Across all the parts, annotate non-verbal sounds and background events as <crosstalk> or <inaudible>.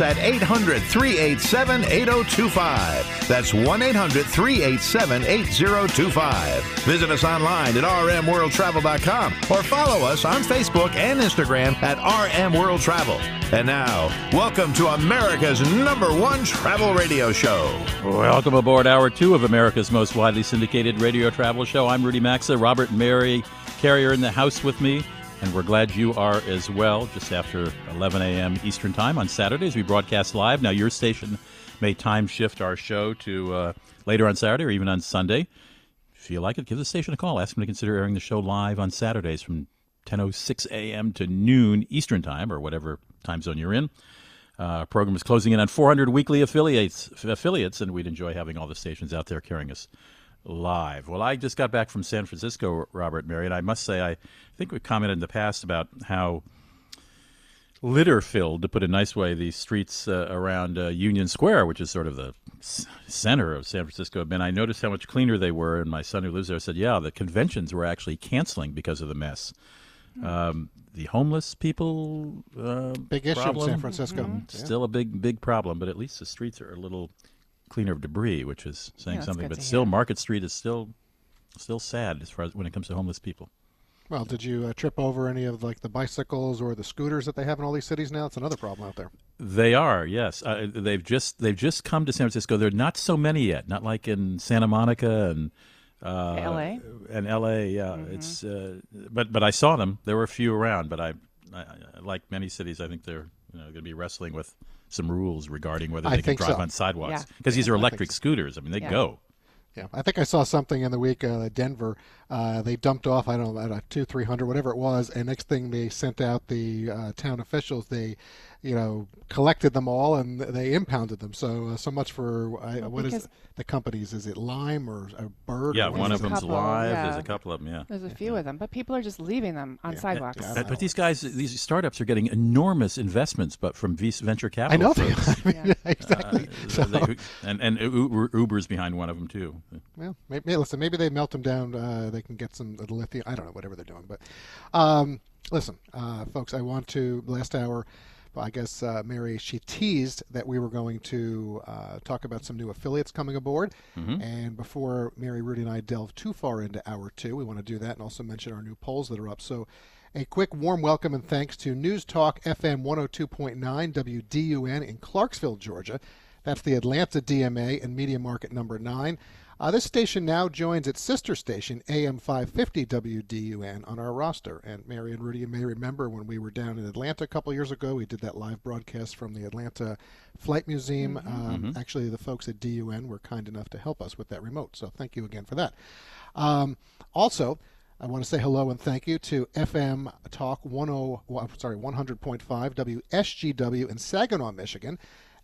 At 800 387 8025. That's 1 800 387 8025. Visit us online at rmworldtravel.com or follow us on Facebook and Instagram at RM World Travel. And now, welcome to America's number one travel radio show. Welcome aboard hour two of America's most widely syndicated radio travel show. I'm Rudy Maxa. Robert Mary Carey in the house with me, and we're glad you are as well. Just after 11 a.m. Eastern Time on Saturdays, we broadcast live. Now, your station may time shift our show to uh, later on Saturday or even on Sunday. If you like it, give the station a call. Ask them to consider airing the show live on Saturdays from 10:06 a.m. to noon Eastern Time or whatever time zone you're in. Uh, program is closing in on 400 weekly affiliates, affiliates, and we'd enjoy having all the stations out there carrying us live. Well, I just got back from San Francisco, Robert Mary, and I must say, I think we commented in the past about how litter filled, to put it a nice way, the streets uh, around uh, Union Square, which is sort of the s- center of San Francisco, have been. I noticed how much cleaner they were, and my son who lives there said, "Yeah, the conventions were actually canceling because of the mess." Um, the homeless people, uh, Big issue in San Francisco. mm, Yeah. Still a big, big problem, but at least the streets are a little cleaner of debris, which is saying Yeah, something. But still, hear. Market Street is still, still sad as far as when it comes to homeless people. Well, did you uh, trip over any of like the bicycles or the scooters that they have in all these cities now? It's another problem out there. They are, yes. Uh, they've just they've just come to San Francisco. There are not so many yet. Not like in Santa Monica and uh, LA? And L.A. Yeah, it's. Uh, but but I saw them. There were a few around, but I, I, I like many cities. I think they're you know going to be wrestling with some rules regarding whether I they can drive so. on sidewalks Yeah. because these are I electric so. scooters. I mean, they Yeah. go. Yeah, I think I saw something in the week. Uh, Denver, uh, they dumped off. I don't know, about two, three hundred, whatever it was. And next thing, they sent out the uh, town officials. They, you know, collected them all and they impounded them. So, uh, so much for uh, what is the companies? Is it Lime or a Bird? Yeah, or one of it? them's couple, live. yeah. There's a couple of them. Yeah. There's a few of them, but people are just leaving them on sidewalks. yeah, I But, know. but these guys, these startups are getting enormous investments, but from VC venture I capital. know they. folks. <laughs> I mean, <laughs> exactly. Uh, so, they- and and Uber, Uber's behind one of them too. Well, maybe, listen, maybe they melt them down. Uh, they can get some lithium. I don't know, whatever they're doing. But um, listen, uh, folks, I want to last hour. I guess uh, Mary she teased that we were going to uh, talk about some new affiliates coming aboard. And before Mary, Rudy, and I delve too far into hour two, we want to do that and also mention our new polls that are up. So. A quick warm welcome and thanks to News Talk FM 102.9 WDUN in Clarksville, Georgia. That's the Atlanta DMA and Media Market number 9. Uh, this station now joins its sister station, AM 550 WDUN, on our roster. And Mary and Rudy you may remember when we were down in Atlanta a couple years ago, we did that live broadcast from the Atlanta Flight Museum. Um, Actually, the folks at DUN were kind enough to help us with that remote, so thank you again for that. Um, also, I want to say hello and thank you to FM Talk 10, sorry, 100.5 WSGW in Saginaw, Michigan.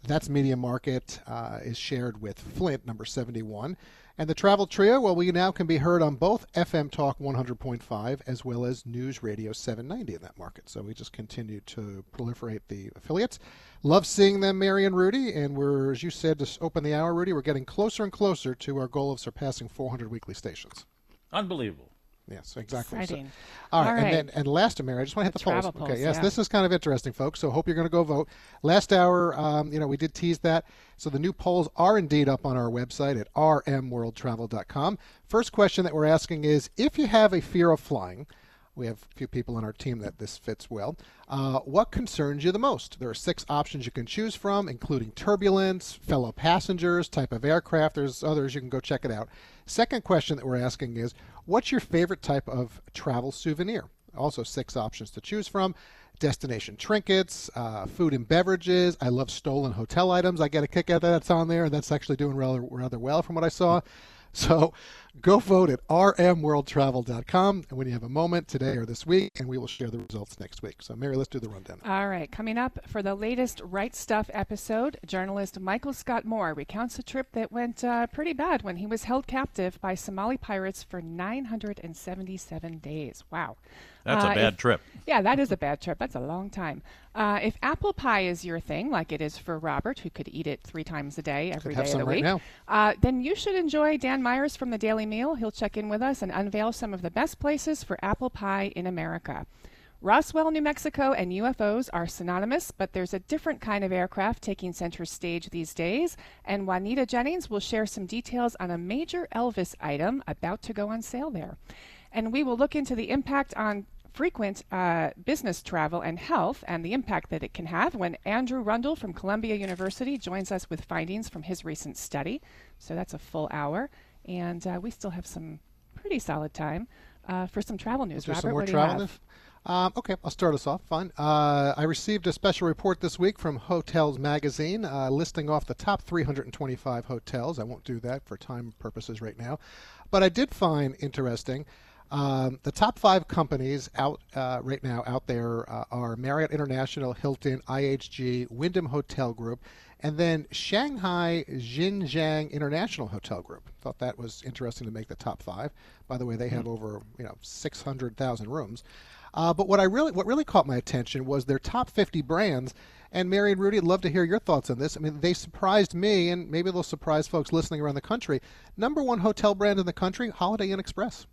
That's Media Market uh, is shared with Flint, number 71. And the Travel Trio, well, we now can be heard on both FM Talk 100.5 as well as News Radio 790 in that market. So we just continue to proliferate the affiliates. Love seeing them, Mary and Rudy. And we're, as you said, to open the hour, Rudy, we're getting closer and closer to our goal of surpassing 400 weekly stations. Unbelievable. Yes, exactly. So- all right, and right. then and last, Mary, I just want to hit the, The polls. travel Okay, yes, yeah. this is kind of interesting, folks. So hope you're going to go vote. Last hour, um, you know, we did tease that. So the new polls are indeed up on our website at rmworldtravel.com. First question that we're asking is: If you have a fear of flying, we have a few people on our team that this fits well. Uh, what concerns you the most? There are six options you can choose from, including turbulence, fellow passengers, type of aircraft. There's others. You can go check it out. Second question that we're asking is what's your favorite type of travel souvenir? Also, six options to choose from. Destination trinkets, uh, food and beverages. I love stolen hotel items. I get a kick out of that. That's on there, and that's actually doing rather rather well from what I saw. So, Go vote at rmworldtravel.com. And when you have a moment today or this week, and we will share the results next week. So, Mary, let's do the rundown. All right, coming up for the latest Right Stuff episode, journalist Michael Scott Moore recounts a trip that went uh, pretty bad when he was held captive by Somali pirates for 977 days. Wow. That's uh, a bad if, trip. Yeah, that is a bad trip. That's a long time. Uh, if apple pie is your thing, like it is for Robert, who could eat it three times a day every day of the right week, uh, then you should enjoy Dan Myers from the Daily He'll check in with us and unveil some of the best places for apple pie in America. Roswell, New Mexico, and UFOs are synonymous, but there's a different kind of aircraft taking center stage these days. And Juanita Jennings will share some details on a major Elvis item about to go on sale there and we will look into the impact on frequent uh, business travel and health and the impact that it can have when Andrew Rundle from Columbia University joins us with findings from his recent study. So that's a full hour. And uh, we still have some pretty solid time uh, for some travel news. Robert, some more travel news? Um, okay, I'll start us off. Fine. Uh, I received a special report this week from Hotels Magazine uh, listing off the top 325 hotels. I won't do that for time purposes right now. But I did find interesting um, the top five companies out uh, right now out there uh, are Marriott International, Hilton, IHG, Wyndham Hotel Group, and then Shanghai Jin Jiang International Hotel Group. Thought that was interesting to make the top five. By the way, they have mm-hmm. over you know 600,000 rooms. Uh, but what I really what really caught my attention was their top 50 brands. And Mary and Rudy, I'd love to hear your thoughts on this. I mean, they surprised me, and maybe they'll surprise folks listening around the country. Number one hotel brand in the country, Holiday Inn Express.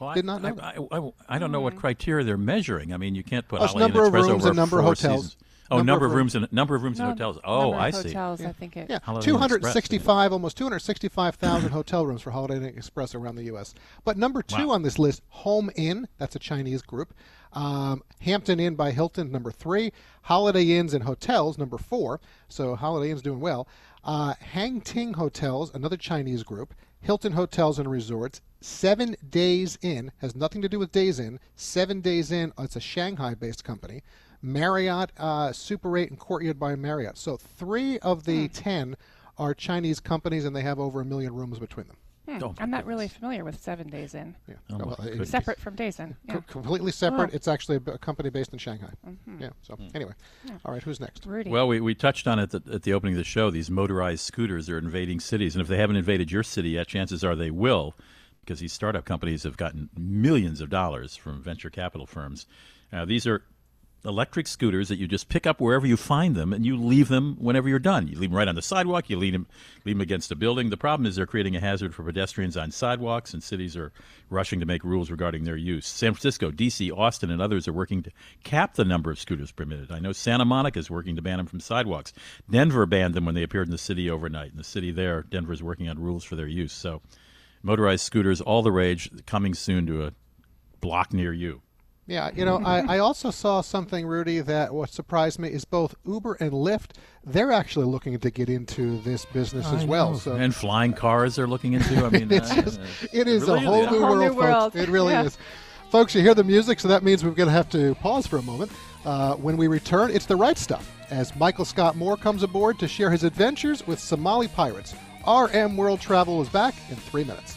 Well, Did not know. I, I, I, I, don't know what hmm. criteria they're measuring. I mean, you can't put oh, number of rooms and number of hotels. Seasons. Oh, number, number of rooms and number of rooms and hotels. Oh, I see. Hotels, yeah. I think it. Yeah, Holiday 265, almost 265,000 hotel rooms for Holiday Inn Express around the U.S. But number two wow. on this list, Home Inn. That's a Chinese group. Um, Hampton Inn by Hilton, number three. Holiday Inns and Hotels, number four. So Holiday Inn's doing well. Uh, Hanting Hotels, another Chinese group. Hilton Hotels and Resorts, Seven Days Inn has nothing to do with Days Inn. Seven Days Inn, it's a Shanghai-based company. Marriott, uh, Super 8, and Courtyard by Marriott. So three of the hmm. ten are Chinese companies, and they have over a million rooms between them. Hmm. Oh I'm not really familiar with Seven Days Inn. Yeah, oh well, separate from Days Inn. Yeah. completely separate. Oh. It's actually a, company based in Shanghai. Mm-hmm. Yeah. So hmm. anyway, yeah. all right. Who's next? Rudy. Well, we, we touched on it at the, at the opening of the show. These motorized scooters are invading cities, and if they haven't invaded your city yet, chances are they will because these startup companies have gotten millions of dollars from venture capital firms. Uh, these are electric scooters that you just pick up wherever you find them and you leave them whenever you're done. You leave them right on the sidewalk, you leave them, leave them against a building. The problem is they're creating a hazard for pedestrians on sidewalks, and cities are rushing to make rules regarding their use. San Francisco, D.C., Austin, and others are working to cap the number of scooters permitted. I know Santa Monica is working to ban them from sidewalks. Denver banned them when they appeared in the city overnight. In the city there, Denver is working on rules for their use. So motorized scooters, all the rage, coming soon to a block near you. Yeah, you know, I, I also saw something, Rudy, that what surprised me is both Uber and Lyft, they're actually looking to get into this business I as well. Know. So And flying cars are looking into. I <laughs> mean, it's uh, just, it is really, a whole yeah. new whole world, new world. folks. It really yeah. is. Folks, you hear the music, so that means we're going to have to pause for a moment. Uh, when we return, it's the right stuff as Michael Scott Moore comes aboard to share his adventures with Somali pirates. RM World Travel is back in three minutes.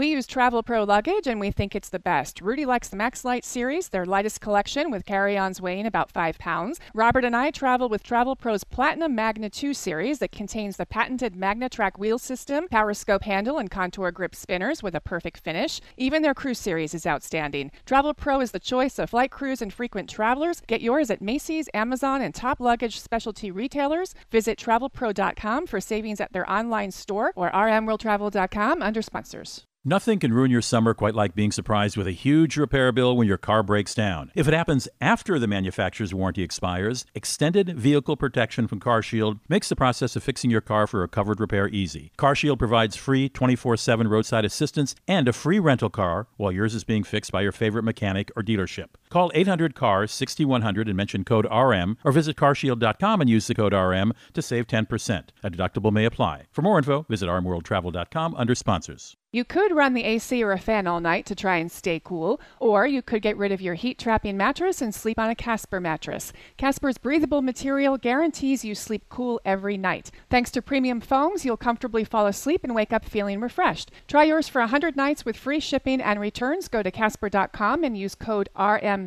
We use Travel Pro luggage and we think it's the best. Rudy likes the Max Light series, their lightest collection with carry ons weighing about 5 pounds. Robert and I travel with Travel Pro's Platinum Magna 2 series that contains the patented MagnaTrack wheel system, power scope handle, and contour grip spinners with a perfect finish. Even their Cruise series is outstanding. Travel Pro is the choice of flight crews and frequent travelers. Get yours at Macy's, Amazon, and top luggage specialty retailers. Visit travelpro.com for savings at their online store or rmworldtravel.com under sponsors. Nothing can ruin your summer quite like being surprised with a huge repair bill when your car breaks down. If it happens after the manufacturer's warranty expires, extended vehicle protection from CarShield makes the process of fixing your car for a covered repair easy. CarShield provides free 24 7 roadside assistance and a free rental car while yours is being fixed by your favorite mechanic or dealership. Call 800 CARS 6100 and mention code RM or visit carshield.com and use the code RM to save 10%. A deductible may apply. For more info, visit rmworldtravel.com under sponsors. You could run the AC or a fan all night to try and stay cool, or you could get rid of your heat trapping mattress and sleep on a Casper mattress. Casper's breathable material guarantees you sleep cool every night. Thanks to premium foams, you'll comfortably fall asleep and wake up feeling refreshed. Try yours for 100 nights with free shipping and returns. Go to Casper.com and use code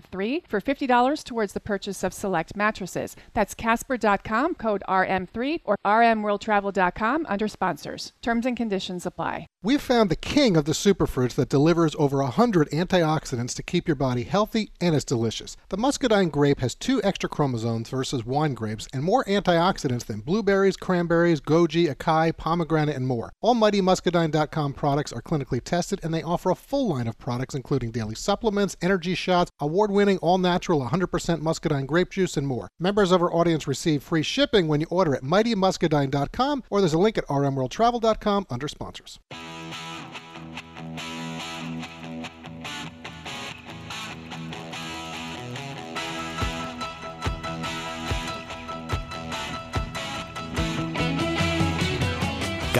RM3 for $50 towards the purchase of select mattresses. That's Casper.com, code RM3, or RMWorldTravel.com under sponsors. Terms and conditions apply. We've found the king of the superfruits that delivers over 100 antioxidants to keep your body healthy and is delicious. The muscadine grape has two extra chromosomes versus wine grapes and more antioxidants than blueberries, cranberries, goji, acai, pomegranate, and more. All MightyMuscadine.com products are clinically tested and they offer a full line of products including daily supplements, energy shots, award-winning all-natural 100% muscadine grape juice, and more. Members of our audience receive free shipping when you order at MightyMuscadine.com or there's a link at rmworldtravel.com under sponsors.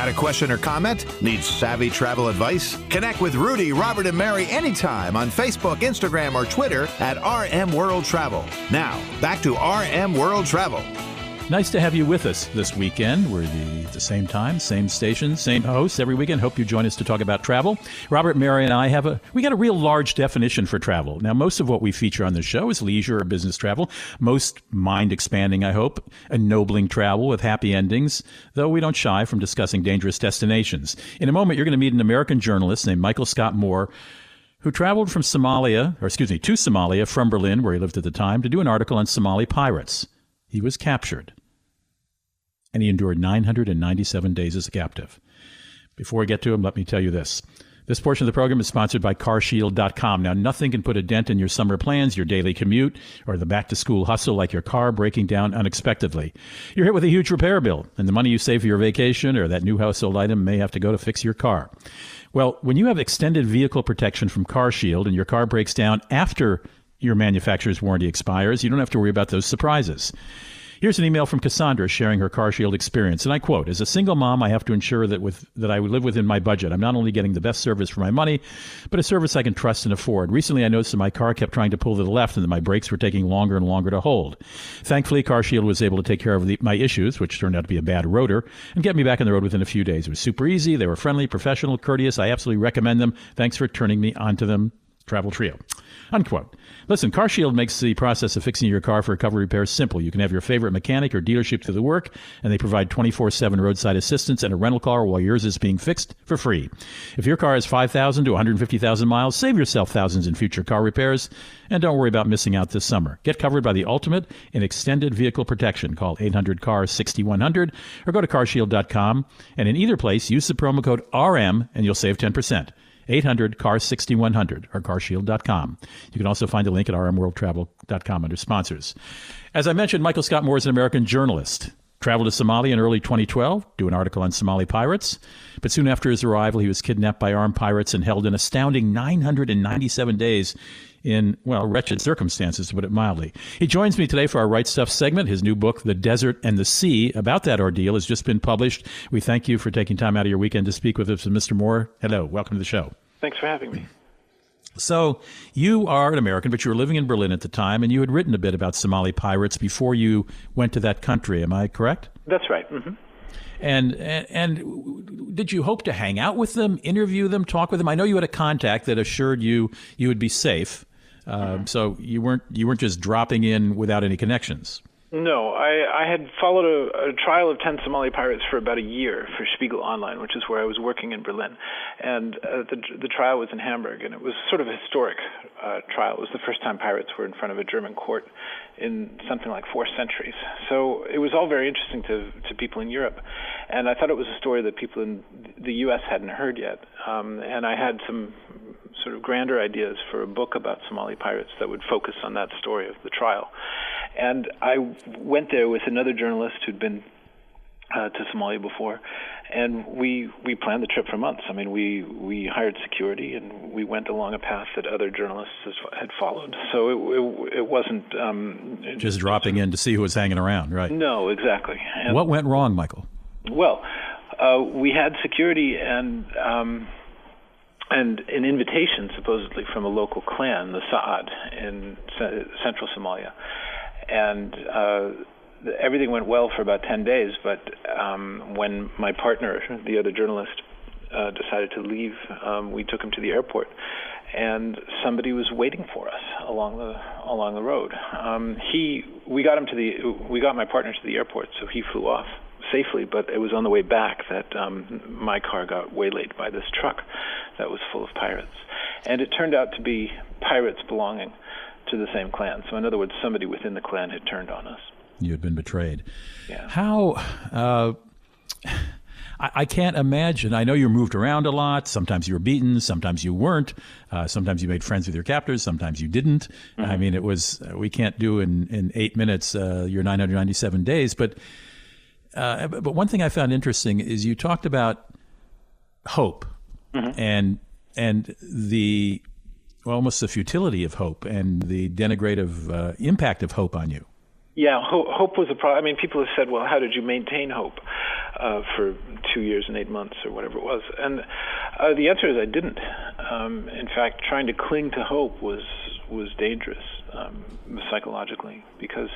Got a question or comment? Need savvy travel advice? Connect with Rudy, Robert, and Mary anytime on Facebook, Instagram, or Twitter at RM World Travel. Now, back to RM World Travel. Nice to have you with us this weekend. We're the, the same time, same station, same host every weekend. Hope you join us to talk about travel. Robert, Mary, and I have a we got a real large definition for travel. Now, most of what we feature on the show is leisure or business travel. Most mind expanding, I hope, ennobling travel with happy endings. Though we don't shy from discussing dangerous destinations. In a moment, you're going to meet an American journalist named Michael Scott Moore who traveled from Somalia, or excuse me, to Somalia from Berlin, where he lived at the time, to do an article on Somali pirates. He was captured, and he endured 997 days as a captive. Before I get to him, let me tell you this. This portion of the program is sponsored by carshield.com. Now, nothing can put a dent in your summer plans, your daily commute, or the back to school hustle like your car breaking down unexpectedly. You're hit with a huge repair bill, and the money you save for your vacation or that new household item may have to go to fix your car. Well, when you have extended vehicle protection from CarShield and your car breaks down after your manufacturer's warranty expires, you don't have to worry about those surprises. Here's an email from Cassandra sharing her CarShield experience, and I quote: "As a single mom, I have to ensure that with that I live within my budget. I'm not only getting the best service for my money, but a service I can trust and afford. Recently, I noticed that my car kept trying to pull to the left, and that my brakes were taking longer and longer to hold. Thankfully, CarShield was able to take care of the, my issues, which turned out to be a bad rotor, and get me back on the road within a few days. It was super easy. They were friendly, professional, courteous. I absolutely recommend them. Thanks for turning me onto them." Travel Trio. Unquote. Listen, CarShield makes the process of fixing your car for recovery repairs simple. You can have your favorite mechanic or dealership do the work, and they provide 24 7 roadside assistance and a rental car while yours is being fixed for free. If your car has 5,000 to 150,000 miles, save yourself thousands in future car repairs, and don't worry about missing out this summer. Get covered by the ultimate in extended vehicle protection. Call 800 CAR 6100 or go to carshield.com, and in either place, use the promo code RM and you'll save 10%. 800 car 6100 or carshield.com. You can also find a link at rmworldtravel.com under sponsors. As I mentioned, Michael Scott Moore is an American journalist. Traveled to Somalia in early 2012, do an article on Somali pirates. But soon after his arrival, he was kidnapped by armed pirates and held an astounding 997 days in, well, wretched circumstances, to put it mildly. He joins me today for our Right Stuff segment. His new book, The Desert and the Sea, about that ordeal, has just been published. We thank you for taking time out of your weekend to speak with us. Mr. Moore, hello. Welcome to the show. Thanks for having me. So, you are an American, but you were living in Berlin at the time, and you had written a bit about Somali pirates before you went to that country. Am I correct? That's right. Mm-hmm. And, and and did you hope to hang out with them, interview them, talk with them? I know you had a contact that assured you you would be safe, um, so you weren't you weren't just dropping in without any connections. No, I, I had followed a, a trial of 10 Somali pirates for about a year for Spiegel Online, which is where I was working in Berlin. And uh, the, the trial was in Hamburg, and it was sort of a historic uh, trial. It was the first time pirates were in front of a German court in something like four centuries. So it was all very interesting to, to people in Europe. And I thought it was a story that people in the U.S. hadn't heard yet. Um, and I had some sort of grander ideas for a book about Somali pirates that would focus on that story of the trial. And I went there with another journalist who'd been uh, to Somalia before, and we we planned the trip for months. I mean, we we hired security and we went along a path that other journalists had followed. So it it, it wasn't um, just dropping in to see who was hanging around, right? No, exactly. And what went wrong, Michael? Well, uh, we had security and. Um, and an invitation supposedly from a local clan, the Saad, in central Somalia. And uh, everything went well for about 10 days, but um, when my partner, the other journalist, uh, decided to leave, um, we took him to the airport, and somebody was waiting for us along the along the road. Um, he, we got him to the, we got my partner to the airport, so he flew off safely, but it was on the way back that um, my car got waylaid by this truck that was full of pirates. And it turned out to be pirates belonging to the same clan. So, in other words, somebody within the clan had turned on us. You had been betrayed. Yeah. How. Uh, I, can't imagine. I know you moved around a lot. Sometimes you were beaten. Sometimes you weren't. Uh, sometimes you made friends with your captors. Sometimes you didn't. Mm-hmm. I mean, it was, we can't do in, in eight minutes uh, your 997 days. But uh, but one thing I found interesting is you talked about hope mm-hmm. and and the well, almost the futility of hope and the denigrative uh, impact of hope on you. Yeah, hope was a problem. I mean, people have said, "Well, how did you maintain hope uh, for two years and eight months, or whatever it was?" And uh, the answer is, I didn't. Um, in fact, trying to cling to hope was was dangerous um, psychologically because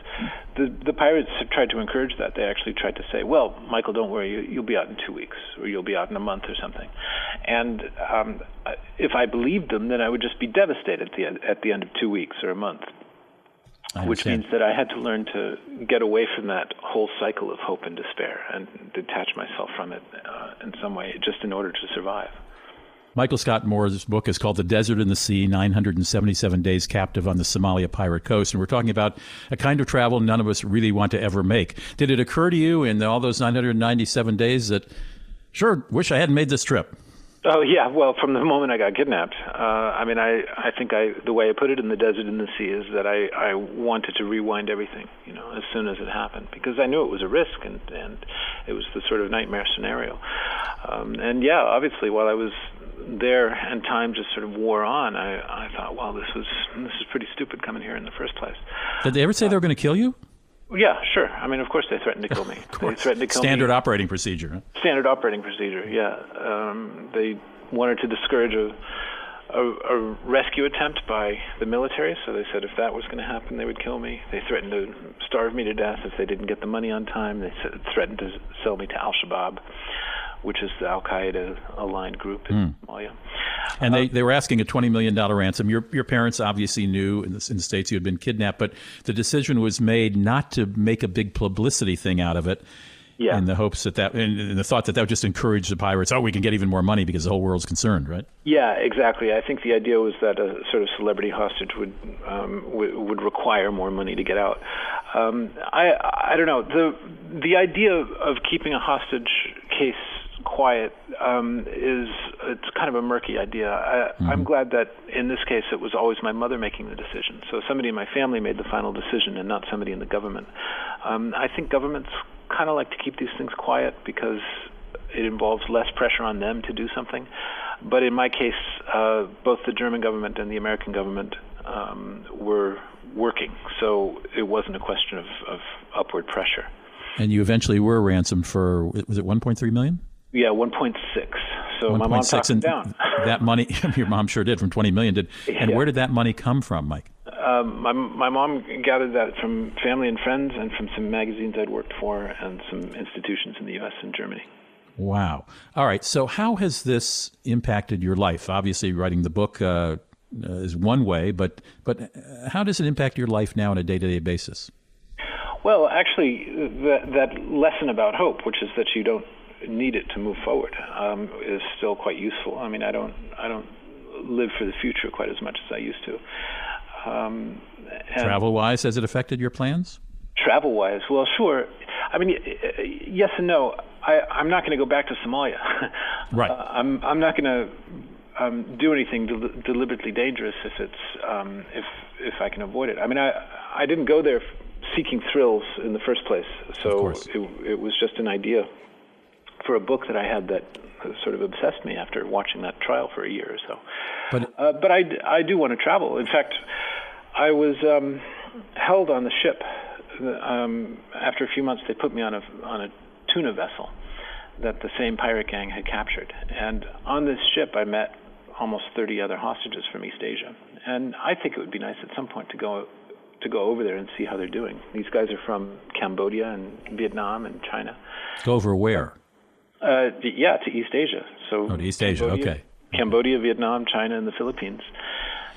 the the pirates have tried to encourage that. They actually tried to say, "Well, Michael, don't worry, you, you'll be out in two weeks, or you'll be out in a month, or something." And um, if I believed them, then I would just be devastated at the end, at the end of two weeks or a month. Which means that I had to learn to get away from that whole cycle of hope and despair and detach myself from it uh, in some way, just in order to survive. Michael Scott Moore's book is called The Desert and the Sea 977 Days Captive on the Somalia Pirate Coast. And we're talking about a kind of travel none of us really want to ever make. Did it occur to you in all those 997 days that, sure, wish I hadn't made this trip? Oh yeah, well, from the moment I got kidnapped, uh, I mean, I I think I the way I put it in the desert and the sea is that I I wanted to rewind everything, you know, as soon as it happened because I knew it was a risk and and it was the sort of nightmare scenario. Um, and yeah, obviously, while I was there and time just sort of wore on, I I thought, well, this was this is pretty stupid coming here in the first place. Did they ever say uh, they were going to kill you? Yeah, sure. I mean, of course they threatened to kill me. <laughs> they threatened to kill Standard me. operating procedure. Huh? Standard operating procedure. Yeah. Um, they wanted to discourage a, a, a rescue attempt by the military. So they said if that was going to happen, they would kill me. They threatened to starve me to death if they didn't get the money on time. They threatened to sell me to Al Shabaab which is the Al Qaeda aligned group in mm. Somalia. And they, uh, they were asking a $20 million ransom. Your, your parents obviously knew in the, in the States you had been kidnapped, but the decision was made not to make a big publicity thing out of it. Yeah. In the hopes that that, in the thought that that would just encourage the pirates, oh, we can get even more money because the whole world's concerned, right? Yeah, exactly. I think the idea was that a sort of celebrity hostage would um, w- would require more money to get out. Um, I I don't know the the idea of keeping a hostage case quiet um, is it's kind of a murky idea. I, mm-hmm. I'm glad that in this case it was always my mother making the decision. So somebody in my family made the final decision, and not somebody in the government. Um, I think governments kind of like to keep these things quiet because it involves less pressure on them to do something. But in my case, uh, both the German government and the American government um, were working, so it wasn't a question of, of upward pressure. And you eventually were ransomed for was it 1.3 million? Yeah, 1.6. So 1. my mom talked and down. <laughs> that money, <laughs> your mom sure did from 20 million. Did and yeah. where did that money come from, Mike? Um, my my mom gathered that from family and friends, and from some magazines I'd worked for, and some institutions in the U.S. and Germany. Wow. All right. So how has this impacted your life? Obviously, writing the book uh, is one way, but but how does it impact your life now on a day to day basis? Well, actually, that, that lesson about hope, which is that you don't need it to move forward um, is still quite useful. I mean, I don't I don't live for the future quite as much as I used to. Um, travel wise, has it affected your plans? Travel wise, well, sure. I mean, yes and no. I, I'm not going to go back to Somalia. <laughs> right. Uh, I'm I'm not going to um, do anything del- deliberately dangerous if it's um, if if I can avoid it. I mean, I I didn't go there seeking thrills in the first place, so it, it was just an idea for a book that I had that sort of obsessed me after watching that trial for a year or so. But uh, but I, I do want to travel. In fact, I was um, held on the ship. Um, after a few months, they put me on a on a tuna vessel that the same pirate gang had captured. And on this ship, I met almost 30 other hostages from East Asia. And I think it would be nice at some point to go to go over there and see how they're doing. These guys are from Cambodia and Vietnam and China. Go over where? Uh, yeah, to East Asia. So oh, to East Asia. Cambodia, okay. Cambodia, Vietnam, China, and the Philippines.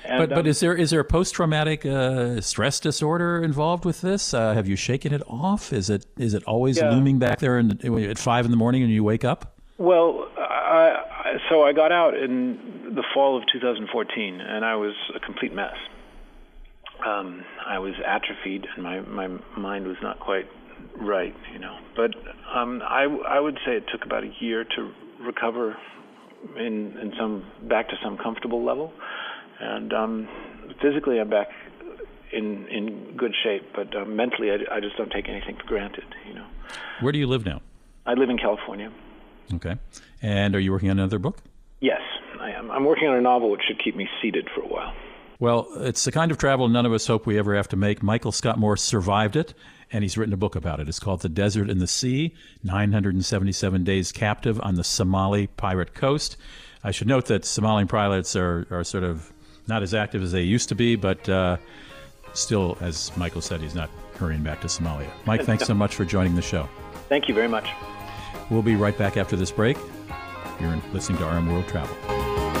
And, but but um, is there is there a post traumatic uh, stress disorder involved with this? Uh, have you shaken it off? Is it is it always yeah. looming back there in, at five in the morning and you wake up? Well, I, so I got out in the fall of 2014, and I was a complete mess. Um, I was atrophied, and my my mind was not quite right, you know. But um, I I would say it took about a year to recover in in some back to some comfortable level and um, physically I'm back in in good shape, but uh, mentally I, I just don't take anything for granted. You know. Where do you live now? I live in California. Okay. And are you working on another book? Yes, I am. I'm working on a novel which should keep me seated for a while. Well, it's the kind of travel none of us hope we ever have to make. Michael Scott Moore survived it, and he's written a book about it. It's called The Desert and the Sea 977 Days Captive on the Somali Pirate Coast. I should note that Somali pirates are, are sort of not as active as they used to be, but uh, still, as Michael said, he's not hurrying back to Somalia. Mike, thanks so much for joining the show. Thank you very much. We'll be right back after this break. You're listening to RM World Travel.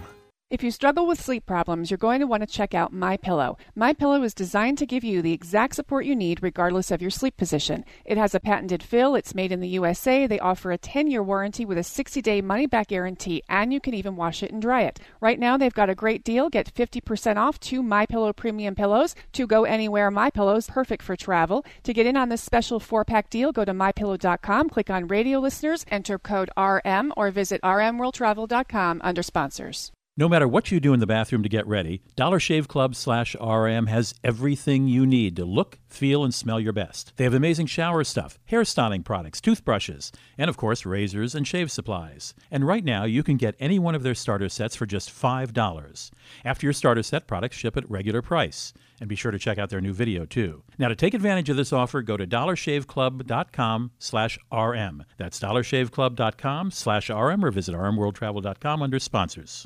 If you struggle with sleep problems, you're going to want to check out My Pillow. My Pillow is designed to give you the exact support you need regardless of your sleep position. It has a patented fill, it's made in the USA. They offer a 10-year warranty with a 60-day money-back guarantee, and you can even wash it and dry it. Right now, they've got a great deal. Get 50% off two My Pillow premium pillows. To go anywhere My Pillows, is perfect for travel. To get in on this special 4-pack deal, go to mypillow.com, click on radio listeners, enter code RM or visit rmworldtravel.com under sponsors. No matter what you do in the bathroom to get ready, Dollar Shave Club slash RM has everything you need to look, feel, and smell your best. They have amazing shower stuff, hair styling products, toothbrushes, and of course, razors and shave supplies. And right now, you can get any one of their starter sets for just $5. After your starter set, products ship at regular price. And be sure to check out their new video, too. Now, to take advantage of this offer, go to dollarshaveclub.com slash RM. That's dollarshaveclub.com slash RM or visit rmworldtravel.com under sponsors.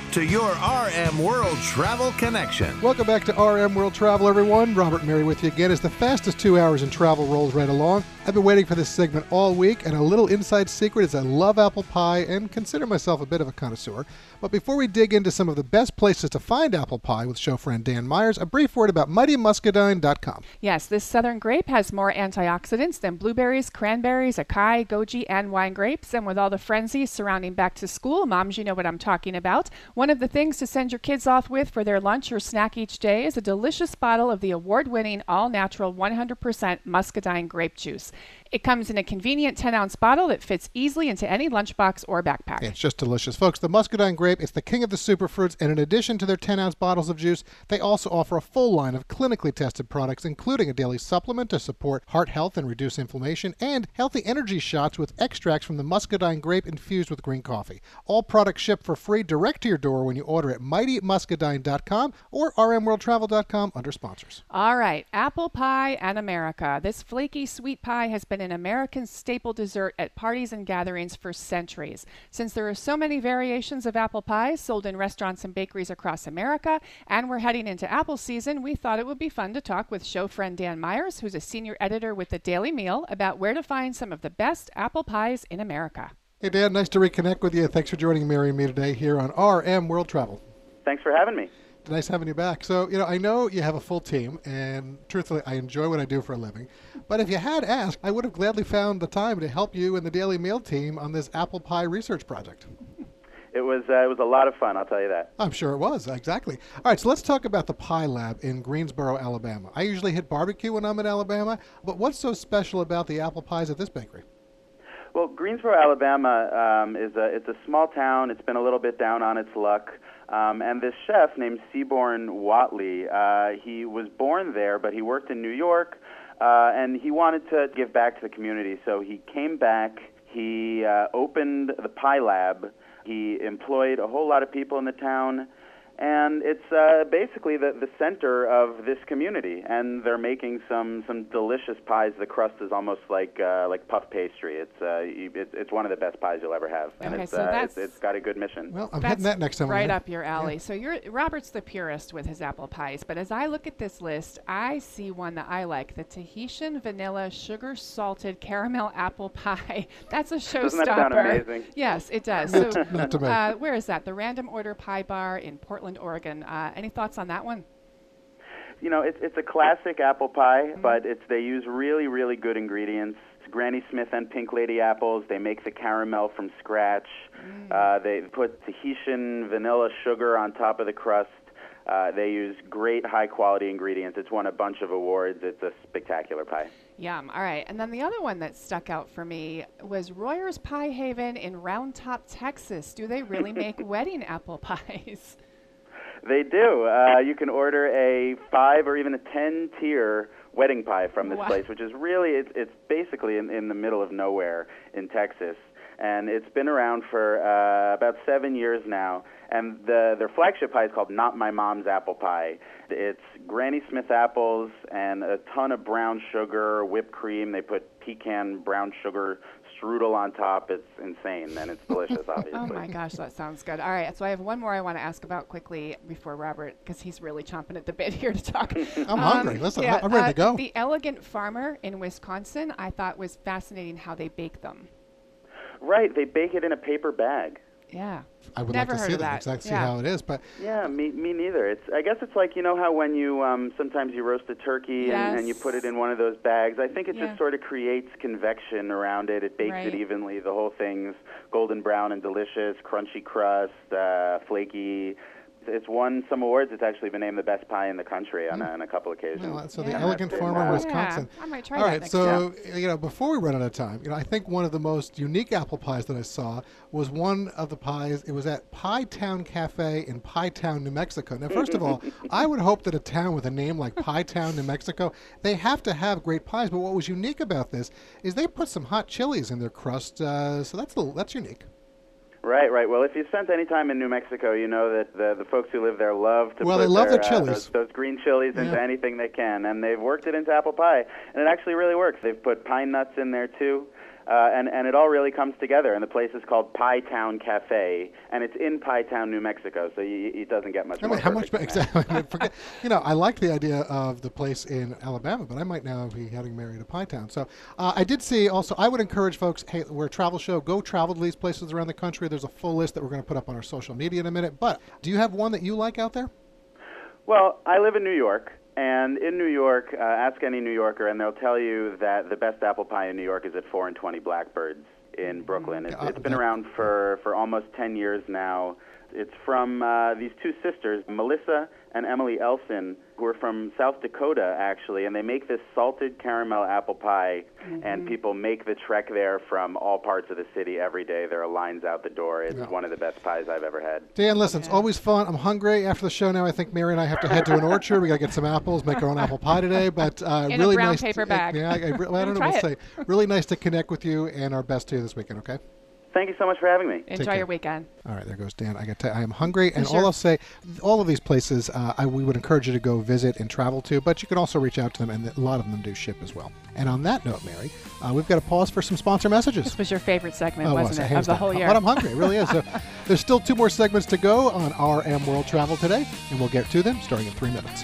to your RM World Travel Connection. Welcome back to RM World Travel, everyone. Robert Mary with you again as the fastest two hours in travel rolls right along. I've been waiting for this segment all week, and a little inside secret is I love apple pie and consider myself a bit of a connoisseur. But before we dig into some of the best places to find apple pie with show friend Dan Myers, a brief word about mightymuscadine.com. Yes, this southern grape has more antioxidants than blueberries, cranberries, acai, goji, and wine grapes. And with all the frenzy surrounding back to school, moms, you know what I'm talking about. One of the things to send your kids off with for their lunch or snack each day is a delicious bottle of the award winning all natural 100% muscadine grape juice. It comes in a convenient 10 ounce bottle that fits easily into any lunchbox or backpack. It's just delicious. Folks, the muscadine grape is the king of the superfruits, and in addition to their 10 ounce bottles of juice, they also offer a full line of clinically tested products, including a daily supplement to support heart health and reduce inflammation, and healthy energy shots with extracts from the muscadine grape infused with green coffee. All products ship for free direct to your door when you order at mightymuscadine.com or rmworldtravel.com under sponsors. All right, apple pie and America. This flaky sweet pie has been been an American staple dessert at parties and gatherings for centuries. Since there are so many variations of apple pie sold in restaurants and bakeries across America, and we're heading into apple season, we thought it would be fun to talk with show friend Dan Myers, who's a senior editor with the Daily Meal, about where to find some of the best apple pies in America. Hey, Dan, nice to reconnect with you. Thanks for joining Mary and me today here on RM World Travel. Thanks for having me. Nice having you back. So, you know, I know you have a full team, and truthfully, I enjoy what I do for a living. But if you had asked, I would have gladly found the time to help you and the Daily Meal team on this apple pie research project. It was uh, it was a lot of fun, I'll tell you that. I'm sure it was, exactly. All right, so let's talk about the Pie Lab in Greensboro, Alabama. I usually hit barbecue when I'm in Alabama, but what's so special about the apple pies at this bakery? Well, Greensboro, Alabama um, is a it's a small town. It's been a little bit down on its luck. Um, and this chef named Seaborn Whatley, uh, he was born there, but he worked in New York, uh, and he wanted to give back to the community. So he came back. He uh, opened the Pie Lab. He employed a whole lot of people in the town and it's uh, basically the, the center of this community. And they're making some, some delicious pies. The crust is almost like uh, like puff pastry. It's uh, it, it's one of the best pies you'll ever have, and Okay, it's, so uh, that's- it's, it's got a good mission. Well, I'm That's hitting that next time. I'm right up your alley. So you're Robert's the purist with his apple pies, but as I look at this list, I see one that I like: the Tahitian vanilla sugar salted caramel <laughs> apple pie. <laughs> That's a showstopper. <laughs> Doesn't that sound amazing? Yes, it does. So, Not to uh, where is that? The Random Order Pie Bar in Portland, Oregon. Uh, any thoughts on that one? You know, it's it's a classic apple pie, Mm-hmm. but it's they use really really good ingredients. It's Granny Smith and Pink Lady apples. They make the caramel from scratch. Mm. Uh, they put Tahitian vanilla sugar on top of the crust. Uh, they use great high quality ingredients. It's won a bunch of awards. It's a spectacular pie. Yum. All right. And then the other one that stuck out for me was Royer's Pie Haven in Round Top, Texas. Do they really <laughs> make wedding apple pies? They do. Uh, you can order a five or even a ten tier wedding pie from this Wow. place, which is really it's it's basically in, in the middle of nowhere in Texas, and it's been around for uh, about seven years now. And the their flagship pie is called Not My Mom's Apple Pie. It's Granny Smith apples and a ton of brown sugar, whipped cream. They put pecan brown sugar strudel on top. It's insane and it's delicious, <laughs> obviously. Oh my gosh, that sounds good. All right, so I have one more I want to ask about quickly before Robert, because he's really chomping at the bit <laughs> here to talk. I'm hungry. Listen, yeah, I'm ready uh, to go. The Elegant Farmer in Wisconsin, I thought was fascinating how they bake them. Right, they bake it in a paper bag. Yeah. I would Never like to see that, that. exactly see Yeah. how it is. But Yeah, me me neither. It's I guess it's like you know how when you um sometimes you roast a turkey and, and you put it in one of those bags. I think it Yeah. just sort of creates convection around it. It bakes Right. it evenly. The whole thing's golden brown and delicious, crunchy crust, uh, flaky. It's won some awards. It's actually been named the best pie in the country on, a, on a couple occasions. well, so Yeah. the And Elegant Farmer, uh, Wisconsin. Yeah, I might try All that right, next so you know, before we run out of time, you know, I think one of the most unique apple pies that I saw was one of the pies. It was at Pie Town Cafe in Pie Town, New Mexico. Now, first of all, <laughs> I would hope that a town with a name like Pie Town, New Mexico, they have to have great pies. But what was unique about this is they put some hot chilies in their crust, uh, so that's the, that's unique. Right, right. Well, if you spent any time in New Mexico, you know that the the folks who live there love to Well, put they love their, their uh, chilies. those, those green chilies into anything they can, and they've worked it into apple pie, and it actually really works. They've put pine nuts in there too. Uh, and and it all really comes together, and the place is called Pie Town Cafe, and it's in Pie Town, New Mexico. So you, it doesn't get much I mean, how much? perfect than that. Exactly. <laughs> Forget, you know, I like the idea of the place in Alabama, but I might now be heading married to Pie Town. So uh, I did see also. I would encourage folks. Hey, we're a travel show. Go travel to these places around the country. There's a full list that we're going to put up on our social media in a minute. But do you have one that you like out there? Well, I live in New York, and in New York, uh, ask any New Yorker, and they'll tell you that the best apple pie in New York is at Four and Twenty Blackbirds in Brooklyn. It's, it's been around for for almost ten years now. It's from uh, these two sisters, Melissa and Emily Elsen, who are from South Dakota, actually, and they make this salted caramel apple pie, and people make the trek there from all parts of the city every day. There are lines out the door. It's Yeah. one of the best pies I've ever had. Dan, listen, it's always fun. I'm hungry after the show now. I think Mary and I have to head to an orchard. We got to get some apples, make our own apple pie today. But uh, In a brown nice. paper to, bag. Yeah, I, I, well, I <laughs> don't know what to say. Really nice to connect with you, and our best to you this weekend. Okay. Thank you so much for having me. Enjoy care. your weekend. All right, there goes Dan. I got to, I am hungry, and Sure. all I'll say, all of these places, uh, I, we would encourage you to go visit and travel to, but you can also reach out to them, and a lot of them do ship as well. And on that note, Mary, uh, we've got to pause for some sponsor messages. This was your favorite segment, Oh, wasn't was, it, of the down. whole year? But I'm hungry. It really is. So <laughs> there's still two more segments to go on RM World Travel today, and we'll get to them starting in three minutes.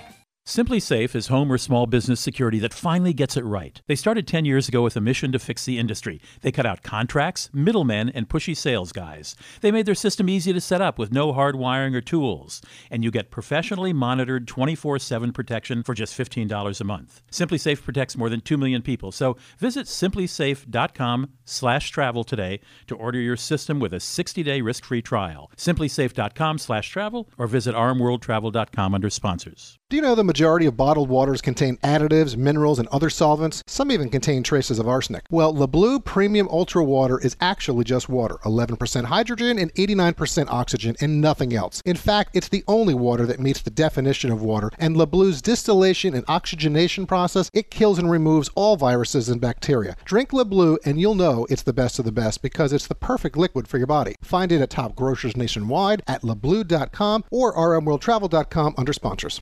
SimpliSafe is home or small business security that finally gets it right. They started 10 years ago with a mission to fix the industry. They cut out contracts, middlemen, and pushy sales guys. They made their system easy to set up with no hard wiring or tools. And you get professionally monitored 24 7 protection for just $15 a month. SimpliSafe protects more than 2 million people. So visit simplisafe.com slash travel today to order your system with a 60-day risk-free trial. Simplisafe.com slash travel or visit rmworldtravel.com under sponsors. Do you know the majority of bottled waters contain additives, minerals, and other solvents? Some even contain traces of arsenic. Well, LeBleu Premium Ultra Water is actually just water 11% hydrogen and 89% oxygen, and nothing else. In fact, it's the only water that meets the definition of water, and LeBleu's distillation and oxygenation process, it kills and removes all viruses and bacteria. Drink LeBleu, and you'll know it's the best of the best because it's the perfect liquid for your body. Find it at top grocers nationwide, at lebleu.com, or rmworldtravel.com under sponsors.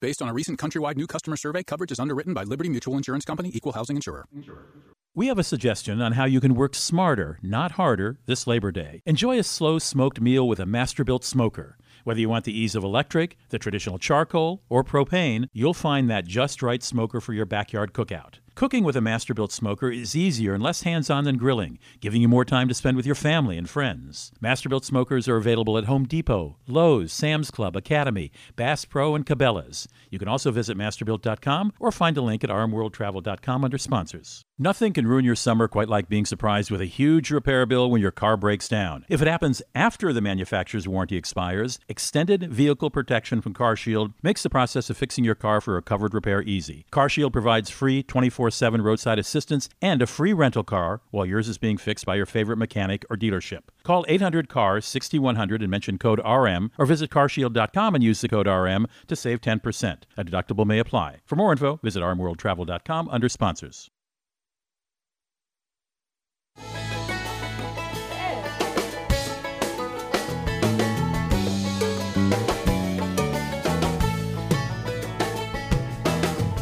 Based on a recent countrywide new customer survey, coverage is underwritten by Liberty Mutual Insurance Company, Equal Housing Insurer. We have a suggestion on how you can work smarter, not harder, this Labor Day. Enjoy a slow smoked meal with a Masterbuilt smoker. Whether you want the ease of electric, the traditional charcoal, or propane, you'll find that just right smoker for your backyard cookout. Cooking with a Masterbuilt smoker is easier and less hands on than grilling, giving you more time to spend with your family and friends. Masterbuilt smokers are available at Home Depot, Lowe's, Sam's Club, Academy, Bass Pro, and Cabela's. You can also visit masterbuilt.com or find a link at rmworldtravel.com under sponsors. Nothing can ruin your summer quite like being surprised with a huge repair bill when your car breaks down. If it happens after the manufacturer's warranty expires, extended vehicle protection from CarShield makes the process of fixing your car for a covered repair easy. CarShield provides free 24 7 roadside assistance and a free rental car while yours is being fixed by your favorite mechanic or dealership. Call 800 CARS 6100 and mention code RM or visit carshield.com and use the code RM to save 10%. A deductible may apply. For more info, visit rmworldtravel.com under sponsors.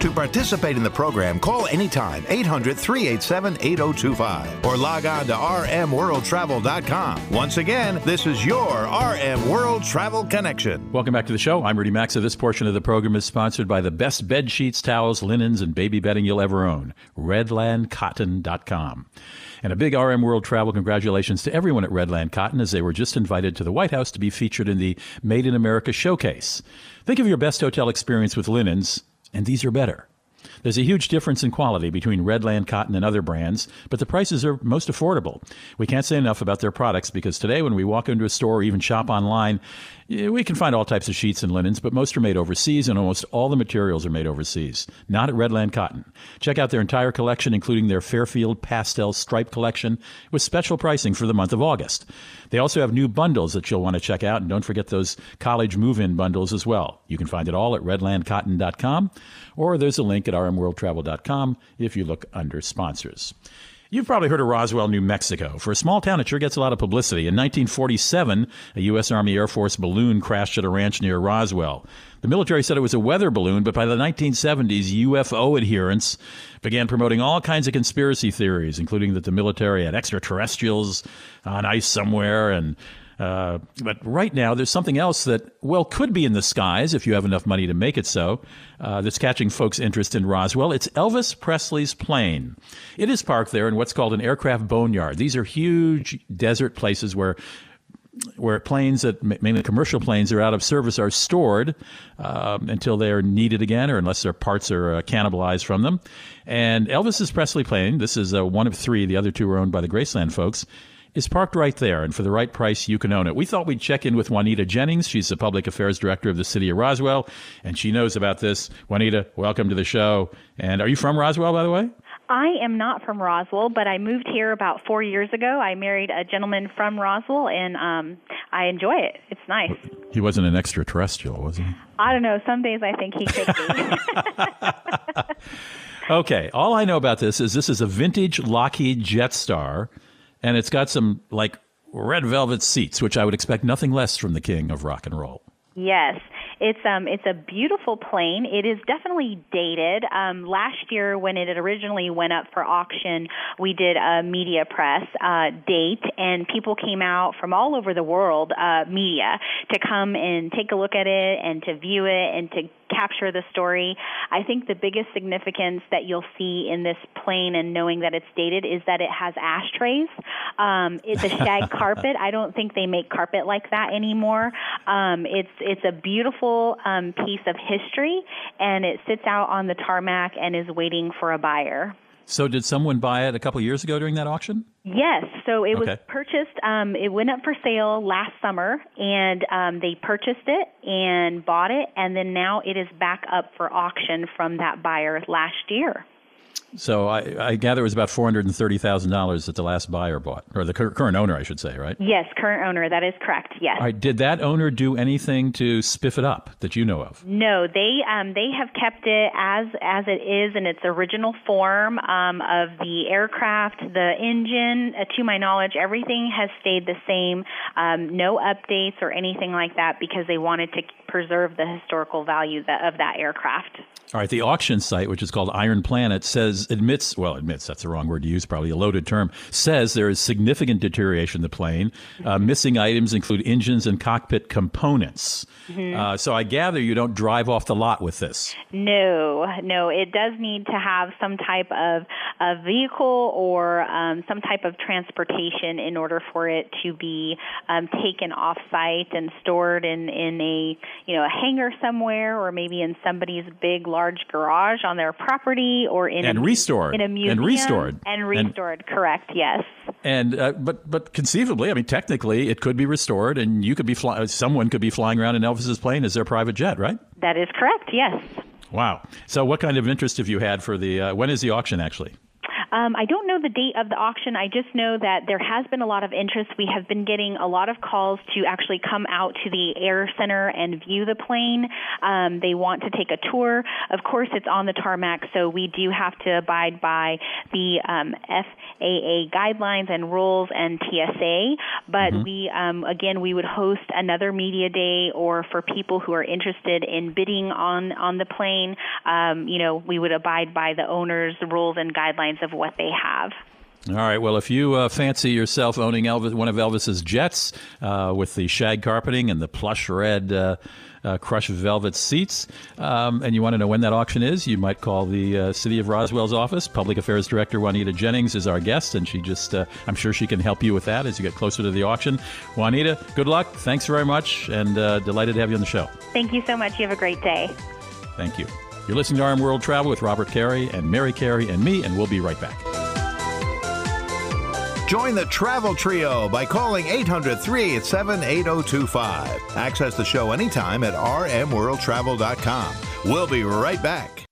To participate in the program, call anytime 800 387 8025 or log on to rmworldtravel.com. Once again, this is your RM World Travel Connection. Welcome back to the show. I'm Rudy Maxa. This portion of the program is sponsored by the best bed sheets, towels, linens, and baby bedding you'll ever own. RedlandCotton.com. And a big RM World Travel congratulations to everyone at Redland Cotton as they were just invited to the White House to be featured in the Made in America showcase. Think of your best hotel experience with linens, and these are better. There's a huge difference in quality between Redland Cotton and other brands, but the prices are most affordable. We can't say enough about their products because today, when we walk into a store or even shop online, we can find all types of sheets and linens, but most are made overseas, and almost all the materials are made overseas. Not at Redland Cotton. Check out their entire collection, including their Fairfield Pastel Stripe collection, with special pricing for the month of August. They also have new bundles that you'll want to check out, and don't forget those college move-in bundles as well. You can find it all at redlandcotton.com, or there's a link at rmworldtravel.com if you look under sponsors. You've probably heard of Roswell, New Mexico. For a small town, it sure gets a lot of publicity. In 1947, a U.S. Army Air Force balloon crashed at a ranch near Roswell. The military said it was a weather balloon, but by the 1970s, UFO adherents began promoting all kinds of conspiracy theories, including that the military had extraterrestrials on ice somewhere and uh, but right now, there's something else that, well, could be in the skies if you have enough money to make it so, uh, that's catching folks' interest in Roswell. It's Elvis Presley's plane. It is parked there in what's called an aircraft boneyard. These are huge desert places where where planes that mainly commercial planes are out of service are stored um, until they are needed again or unless their parts are uh, cannibalized from them. And Elvis's Presley plane, this is uh, one of three, the other two are owned by the Graceland folks, is parked right there, and for the right price, you can own it. We thought we'd check in with Juanita Jennings. She's the public affairs director of the city of Roswell, and she knows about this. Juanita, welcome to the show. And are you from Roswell, by the way? I am not from Roswell, but I moved here about four years ago. I married a gentleman from Roswell, and um, I enjoy it. It's nice. He wasn't an extraterrestrial, was he? I don't know. Some days I think he could be. <laughs> okay. All I know about this is this is a vintage Lockheed Jetstar and it's got some like red velvet seats, which I would expect nothing less from the king of rock and roll. Yes. It's um it's a beautiful plane. It is definitely dated. Um, last year when it originally went up for auction, we did a media press uh, date, and people came out from all over the world, uh, media, to come and take a look at it and to view it and to capture the story. I think the biggest significance that you'll see in this plane and knowing that it's dated is that it has ashtrays. Um, it's a shag <laughs> carpet. I don't think they make carpet like that anymore. Um, it's it's a beautiful um, piece of history, and it sits out on the tarmac and is waiting for a buyer. So, did someone buy it a couple years ago during that auction? Yes. So it Okay. was purchased. Um, it went up for sale last summer, and um, they purchased it and bought it, and then now it is back up for auction from that buyer last year. So I, I gather it was about four hundred and thirty thousand dollars that the last buyer bought, or the cur- current owner, I should say, right? Yes, current owner. That is correct. Yes. All right. Did that owner do anything to spiff it up that you know of? No, they um, they have kept it as as it is in its original form um, of the aircraft, the engine. Uh, to my knowledge, everything has stayed the same. Um, no updates or anything like that because they wanted to preserve the historical value that, of that aircraft. All right, the auction site, which is called Iron Planet, says admits well admits that's the wrong word to use, probably a loaded term. Says there is significant deterioration in the plane. Uh, missing items include engines and cockpit components. Mhm. Uh, so I gather you don't drive off the lot with this. No, no, it does need to have some type of a vehicle or um, some type of transportation in order for it to be um, taken off site and stored in in a you know a hangar somewhere or maybe in somebody's big large garage on their property or in And a, restored. in a And restored. and And- restored. correct? Yes. And uh, but but conceivably, I mean, technically, it could be restored, and you could be fly- someone could be flying around in Elvis's plane as their private jet, right? That is correct. Yes. Wow. So, what kind of interest have you had for the? Uh, when is the auction actually? Um, I don't know the date of the auction. I just know that there has been a lot of interest. We have been getting a lot of calls to actually come out to the air center and view the plane. Um, they want to take a tour. Of course, it's on the tarmac, so we do have to abide by the um, FAA guidelines and rules and TSA. But we, um, again, we would host another media day, or for people who are interested in bidding on on the plane, um, you know, we would abide by the owner's rules and guidelines of what they have. All right. Well, if you uh, fancy yourself owning Elvis, one of Elvis's jets uh, with the shag carpeting and the plush red uh, uh, crushed velvet seats, um, and you want to know when that auction is, you might call the uh, City of Roswell's office. Public Affairs Director Juanita Jennings is our guest, and she just, uh, I'm sure she can help you with that as you get closer to the auction. Juanita, good luck. Thanks very much, and uh, delighted to have you on the show. Thank you so much. You have a great day. Thank you. You're listening to RM World Travel with Robert Carey and Mary Carey and me, and we'll be right back. Join the Travel Trio by calling 800 387 8025. Access the show anytime at rmworldtravel.com. We'll be right back.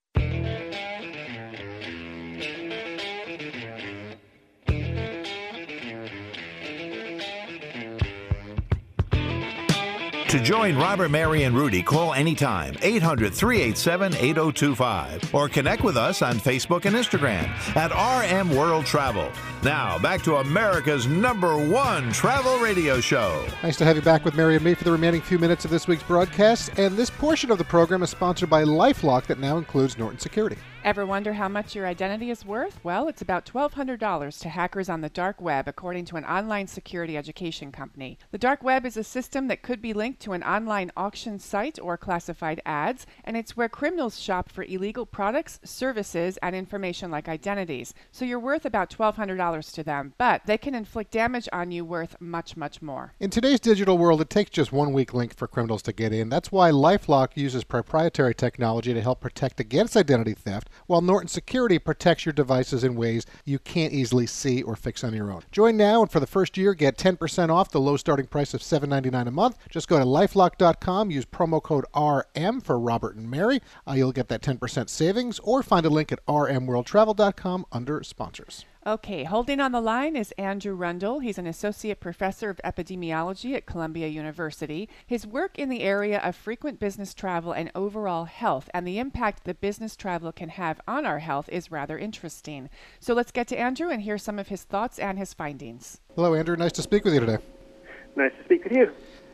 To join Robert, Mary, and Rudy, call anytime 800 387 8025 or connect with us on Facebook and Instagram at RM World Travel. Now, back to America's number one travel radio show. Nice to have you back with Mary and me for the remaining few minutes of this week's broadcast. And this portion of the program is sponsored by Lifelock that now includes Norton Security. Ever wonder how much your identity is worth? Well, it's about $1,200 to hackers on the dark web, according to an online security education company. The dark web is a system that could be linked to an online auction site or classified ads, and it's where criminals shop for illegal products, services, and information like identities. So you're worth about $1,200 to them, but they can inflict damage on you worth much, much more. In today's digital world, it takes just one weak link for criminals to get in. That's why Lifelock uses proprietary technology to help protect against identity theft while Norton Security protects your devices in ways you can't easily see or fix on your own. Join now and for the first year get 10% off the low starting price of $7.99 a month. Just go to lifelock.com, use promo code RM for Robert and Mary. Uh, you'll get that 10% savings or find a link at rmworldtravel.com under sponsors. Okay, holding on the line is Andrew Rundle. He's an associate professor of epidemiology at Columbia University. His work in the area of frequent business travel and overall health and the impact that business travel can have on our health is rather interesting. So let's get to Andrew and hear some of his thoughts and his findings. Hello, Andrew. Nice to speak with you today. Nice to speak with you.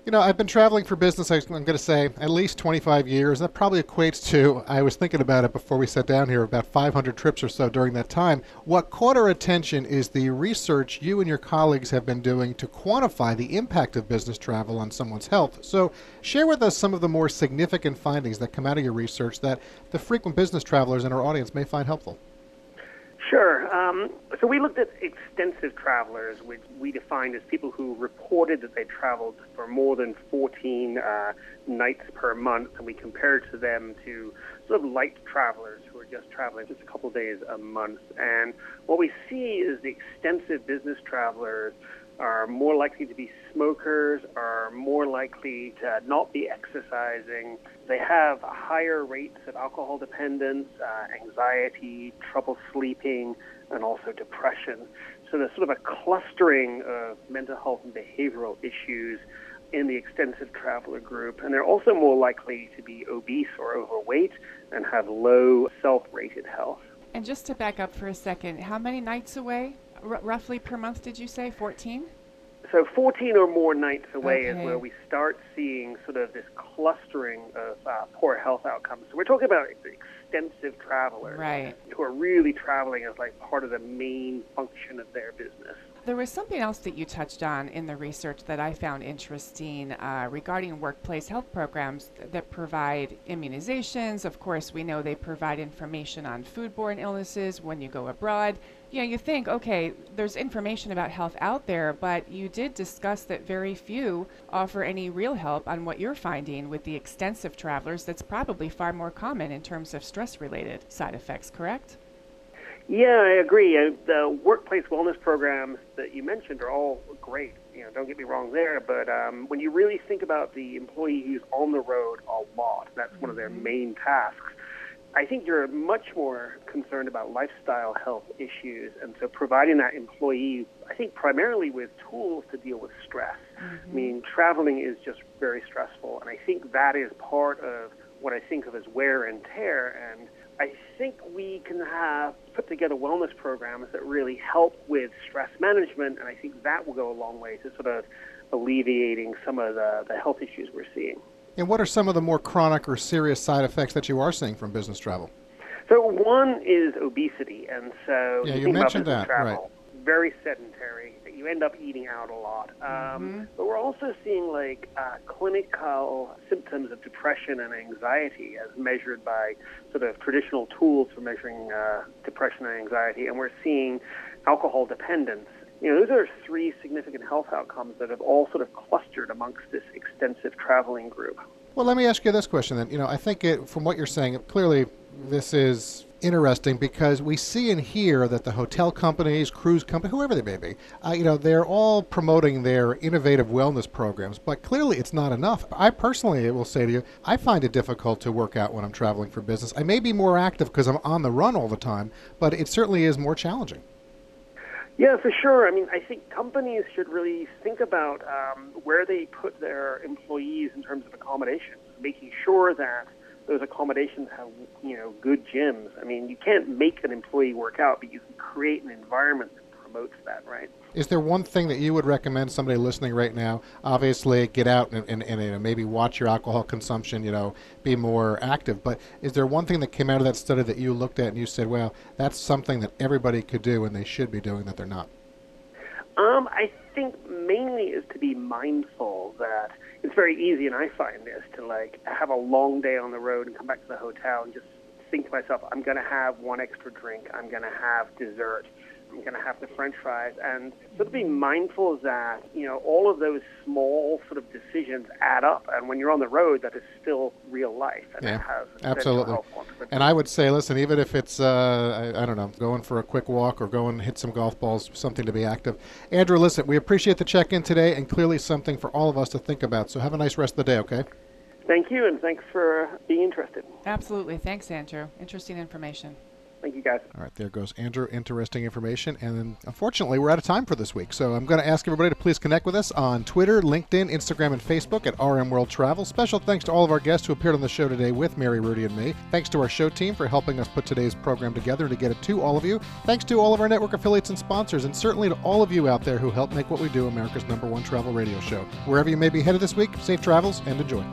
You know, I've been traveling for business, I'm going to say, at least 25 years. That probably equates to, I was thinking about it before we sat down here, about 500 trips or so during that time. What caught our attention is the research you and your colleagues have been doing to quantify the impact of business travel on someone's health. So, share with us some of the more significant findings that come out of your research that the frequent business travelers in our audience may find helpful. Sure. Um, so we looked at extensive travelers, which we defined as people who reported that they traveled for more than 14 uh, nights per month, and we compared to them to sort of light travelers who are just traveling just a couple days a month. And what we see is the extensive business travelers are more likely to be smokers, are more likely to not be exercising. They have higher rates of alcohol dependence, uh, anxiety, trouble sleeping, and also depression. So there's sort of a clustering of mental health and behavioral issues in the extensive traveler group. And they're also more likely to be obese or overweight and have low self rated health. And just to back up for a second, how many nights away r- roughly per month did you say? 14? So 14 or more nights away Okay. is where we start seeing sort of this clustering of uh, poor health outcomes. So we're talking about extensive travelers Right. who are really traveling as like part of the main function of their business. There was something else that you touched on in the research that I found interesting uh, regarding workplace health programs th- that provide immunizations. Of course, we know they provide information on foodborne illnesses when you go abroad. You know, you think, okay, there's information about health out there, but you did discuss that very few offer any real help on what you're finding with the extensive travelers that's probably far more common in terms of stress related side effects, correct? Yeah, I agree. The workplace wellness programs that you mentioned are all great. You know, don't get me wrong there, but um, when you really think about the employee who's on the road a lot, that's one of their main tasks. I think you're much more concerned about lifestyle health issues, and so providing that employee, I think, primarily with tools to deal with stress. I mean, traveling is just very stressful, and I think that is part of what I think of as wear and tear. And I think we can have put together wellness programs that really help with stress management, and I think that will go a long way to sort of alleviating some of the, the health issues we're seeing. And what are some of the more chronic or serious side effects that you are seeing from business travel? So one is obesity, and so Yeah, you you mentioned that, travel, very sedentary. You end up eating out a lot. Um, But we're also seeing like uh, clinical symptoms of depression and anxiety as measured by sort of traditional tools for measuring uh, depression and anxiety, and we're seeing alcohol dependence. You know, those are three significant health outcomes that have all sort of clustered amongst this extensive traveling group. Well, let me ask you this question then. You know, I think it, from what you're saying, clearly this is interesting because we see and hear that the hotel companies, cruise companies, whoever they may be, uh, you know, they're all promoting their innovative wellness programs, but clearly it's not enough. I personally will say to you, I find it difficult to work out when I'm traveling for business. I may be more active because I'm on the run all the time, but it certainly is more challenging. Yeah, for sure. I mean, I think companies should really think about um, where they put their employees in terms of accommodations, making sure that those accommodations have, you know, good gyms. I mean, you can't make an employee work out, but you can create an environment that promotes that, right? Is there one thing that you would recommend somebody listening right now? Obviously, get out and, and, and you know, maybe watch your alcohol consumption, you know, be more active. But is there one thing that came out of that study that you looked at and you said, well, that's something that everybody could do and they should be doing that they're not? Um, I think mainly is to be mindful that it's very easy, and I find this, to like have a long day on the road and come back to the hotel and just think to myself, I'm going to have one extra drink, I'm going to have dessert I'm going to have the French fries, and sort of be mindful that you know all of those small sort of decisions add up, and when you're on the road, that is still real life, and yeah, it has absolutely. And I would say, listen, even if it's uh, I, I, don't know, going for a quick walk or going hit some golf balls, something to be active. Andrew, listen, we appreciate the check-in today, and clearly something for all of us to think about. So have a nice rest of the day, okay? Thank you, and thanks for being interested. Absolutely, thanks, Andrew. Interesting information. Thank you, guys. All right, there goes Andrew. Interesting information. And unfortunately, we're out of time for this week. So I'm going to ask everybody to please connect with us on Twitter, LinkedIn, Instagram, and Facebook at RM World Travel. Special thanks to all of our guests who appeared on the show today with Mary, Rudy, and me. Thanks to our show team for helping us put today's program together to get it to all of you. Thanks to all of our network affiliates and sponsors, and certainly to all of you out there who help make what we do America's number one travel radio show. Wherever you may be headed this week, safe travels and enjoy.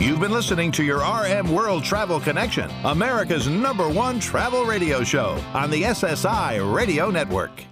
You've been listening to your RM World Travel Connection, America's number one travel radio show on the SSI Radio Network.